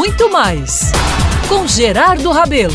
muito mais com Gerardo Rabelo.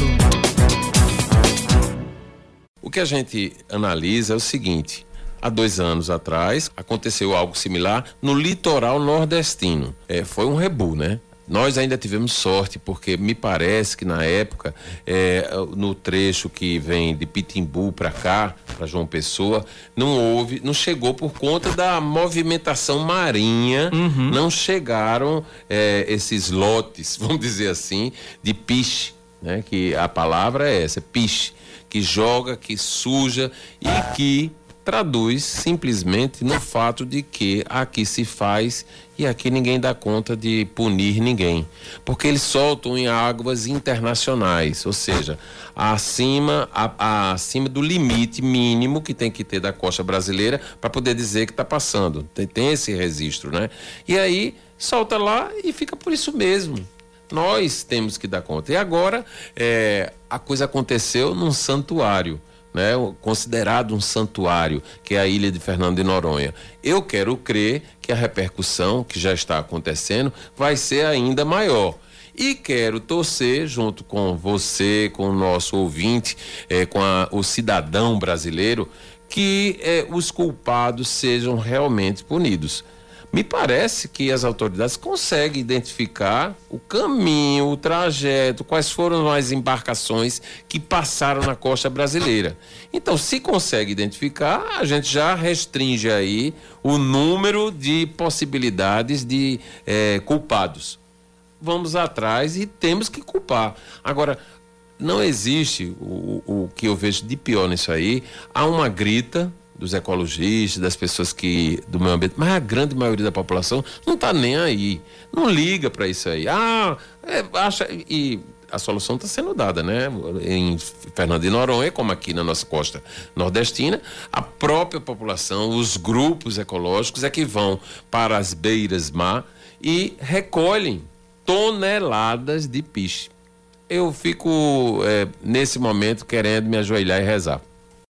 O que a gente analisa é o seguinte: há dois anos atrás aconteceu algo similar no litoral nordestino. É, foi um rebu, né? Nós ainda tivemos sorte, porque me parece que na época, é, no trecho que vem de Pitimbu para cá, para João Pessoa, não houve, não chegou por conta da movimentação marinha, uhum. não chegaram é, esses lotes, vamos dizer assim, de piche, né? Que a palavra é essa, piche, que joga, que suja e que traduz simplesmente no fato de que aqui se faz e aqui ninguém dá conta de punir ninguém, porque eles soltam em águas internacionais, ou seja, acima, a, a, acima do limite mínimo que tem que ter da costa brasileira para poder dizer que está passando. Tem, tem esse registro, né? E aí solta lá e fica por isso mesmo. Nós temos que dar conta. E agora é, a coisa aconteceu num santuário né, considerado um santuário, que é a ilha de Fernando de Noronha. Eu quero crer que a repercussão que já está acontecendo vai ser ainda maior. E quero torcer, junto com você, com o nosso ouvinte, eh, com a, o cidadão brasileiro, que eh, os culpados sejam realmente punidos. Me parece que as autoridades conseguem identificar o caminho, o trajeto, quais foram as embarcações que passaram na costa brasileira. Então, se consegue identificar, a gente já restringe aí o número de possibilidades de é, culpados. Vamos atrás e temos que culpar. Agora, não existe o, o que eu vejo de pior nisso aí. Há uma grita dos ecologistas, das pessoas que do meio ambiente, mas a grande maioria da população não está nem aí, não liga para isso aí. Ah, é, acha e a solução está sendo dada, né? Em Fernando de Noronha, como aqui na nossa costa nordestina, a própria população, os grupos ecológicos é que vão para as beiras mar e recolhem toneladas de piche. Eu fico é, nesse momento querendo me ajoelhar e rezar.